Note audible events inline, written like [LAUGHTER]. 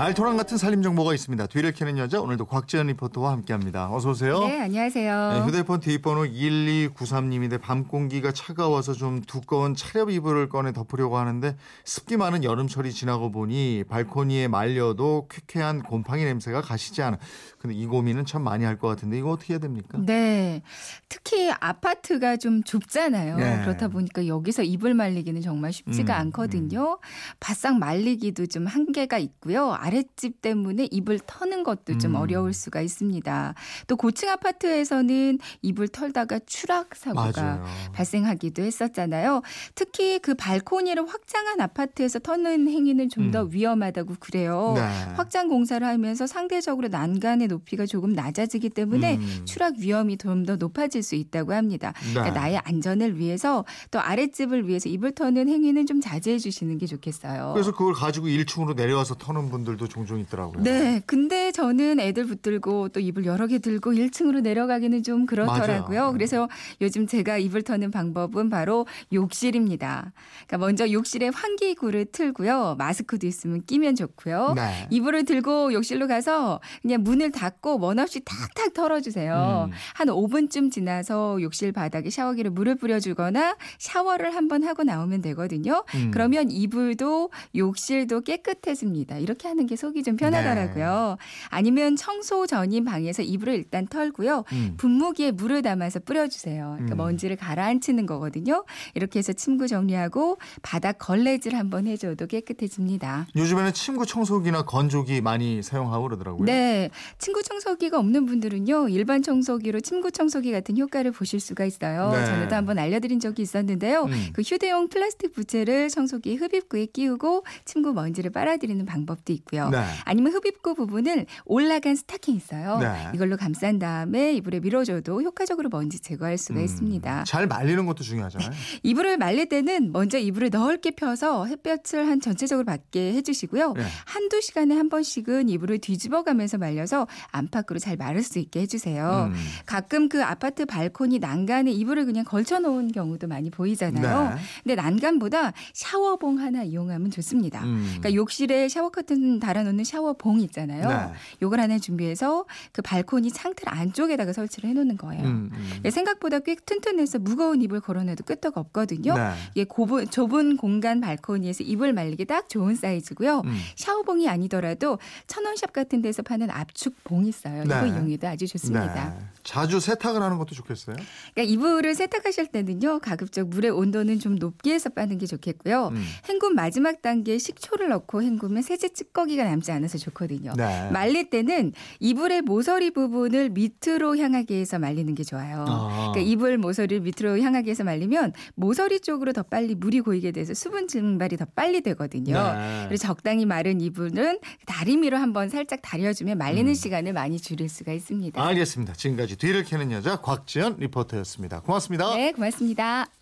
알토란 같은 살림 정보가 있습니다. 뒤를 캐는 여자 오늘도 곽지연 리포터와 함께합니다. 어서 오세요. 네, 안녕하세요. 네, 휴대폰 뒷번호 1293님인데 밤 공기가 차가워서 좀 두꺼운 차렵 이불을 꺼내 덮으려고 하는데 습기 많은 여름철이 지나고 보니 발코니에 말려도 쾌쾌한 곰팡이 냄새가 가시지 않아. 근데 이 고민은 참 많이 할 것 같은데 이거 어떻게 해야 됩니까? 네. 특히 아파트가 좀 좁잖아요. 네. 그렇다 보니까 여기서 이불 말리기는 정말 쉽지가 음, 않거든요. 바싹 말리기도 좀 한계가 있고요. 아랫집 때문에 이불 터는 것도 좀 음. 어려울 수가 있습니다. 또 고층 아파트에서는 이불 털다가 추락 사고가 맞아요. 발생하기도 했었잖아요. 특히 그 발코니를 확장한 아파트에서 터는 행위는 좀더 음. 위험하다고 그래요. 네. 확장 공사를 하면서 상대적으로 난간의 높이가 조금 낮아지기 때문에 음. 추락 위험이 좀 더 높아질 수 있다고 합니다. 네. 그러니까 나의 안전을 위해서 또 아랫집을 위해서 이불 터는 행위는 좀 자제해 주시는 게 좋겠어요. 그래서 그걸 가지고 1층으로 내려와서 터는 분들 도 종종 있더라고요. 네, 근데 저는 애들 붙들고 또 이불 여러 개 들고 1층으로 내려가기는 좀 그렇더라고요. 맞아요. 그래서 요즘 제가 이불 터는 방법은 바로 욕실입니다. 그러니까 먼저 욕실에 환기구를 틀고요. 마스크도 있으면 끼면 좋고요. 네. 이불을 들고 욕실로 가서 그냥 문을 닫고 원 없이 탁탁 털어주세요. 음. 한 5분쯤 지나서 욕실 바닥에 샤워기로 물을 뿌려주거나 샤워를 한번 하고 나오면 되거든요. 음. 그러면 이불도 욕실도 깨끗해집니다. 이렇게 하는 게 속이 좀 편하더라고요. 아니면 청소 전인 방에서 이불을 일단 털고요. 음. 분무기에 물을 담아서 뿌려주세요. 그러니까 음. 먼지를 가라앉히는 거거든요. 이렇게 해서 침구 정리하고 바닥 걸레질 한번 해줘도 깨끗해집니다. 요즘에는 침구 청소기나 건조기 많이 사용하고 그러더라고요. 네. 침구 청소기가 없는 분들은요, 일반 청소기로 침구 청소기 같은 효과를 보실 수가 있어요. 네. 전에도 한번 알려드린 적이 있었는데요. 음. 그 휴대용 플라스틱 부채를 청소기 흡입구에 끼우고 침구 먼지를 빨아들이는 방법도 있고 요. 네. 아니면 흡입구 부분을 올라간 스타킹 있어요. 네. 이걸로 감싼 다음에 이불에 밀어줘도 효과적으로 먼지 제거할 수가 음, 있습니다. 잘 말리는 것도 중요하잖아요. [LAUGHS] 이불을 말릴 때는 먼저 이불을 넓게 펴서 햇볕을 한 전체적으로 받게 해주시고요. 네. 한두 시간에 한 번씩은 이불을 뒤집어 가면서 말려서 안팎으로 잘 마를 수 있게 해주세요. 음. 가끔 그 아파트 발코니 난간에 이불을 그냥 걸쳐 놓은 경우도 많이 보이잖아요. 네. 근데 난간보다 샤워봉 하나 이용하면 좋습니다. 음. 그러니까 욕실에 샤워 커튼 달아놓는 샤워봉 있잖아요. 네. 요걸 하나 준비해서 그 발코니 창틀 안쪽에다가 설치를 해놓는 거예요. 음, 음. 이게 생각보다 꽤 튼튼해서 무거운 이불 걸어놔도 끄떡 없거든요. 네. 이게 고분, 좁은 공간 발코니에서 이불 말리기 딱 좋은 사이즈고요. 음. 샤워봉이 아니더라도 천원샵 같은 데서 파는 압축봉 있어요. 이거 네. 이용해도 아주 좋습니다. 네. 자주 세탁을 하는 것도 좋겠어요. 그러니까 이불을 세탁하실 때는요. 가급적 물의 온도는 좀 높게 해서 빠는 게 좋겠고요. 음. 헹굼 마지막 단계에 식초를 넣고 헹구면 세제 찌꺼기 가 남지 않아서 좋거든요. 네. 말릴 때는 이불의 모서리 부분을 밑으로 향하게 해서 말리는 게 좋아요. 아. 그러니까 이불 모서리를 밑으로 향하게 해서 말리면 모서리 쪽으로 더 빨리 물이 고이게 돼서 수분 증발이 더 빨리 되거든요. 네. 그리고 적당히 마른 이불은 다리미로 한번 살짝 다려주면 말리는 음. 시간을 많이 줄일 수가 있습니다. 알겠습니다. 지금까지 뒤를 캐는 여자 곽지연 리포터였습니다. 고맙습니다. 네, 고맙습니다.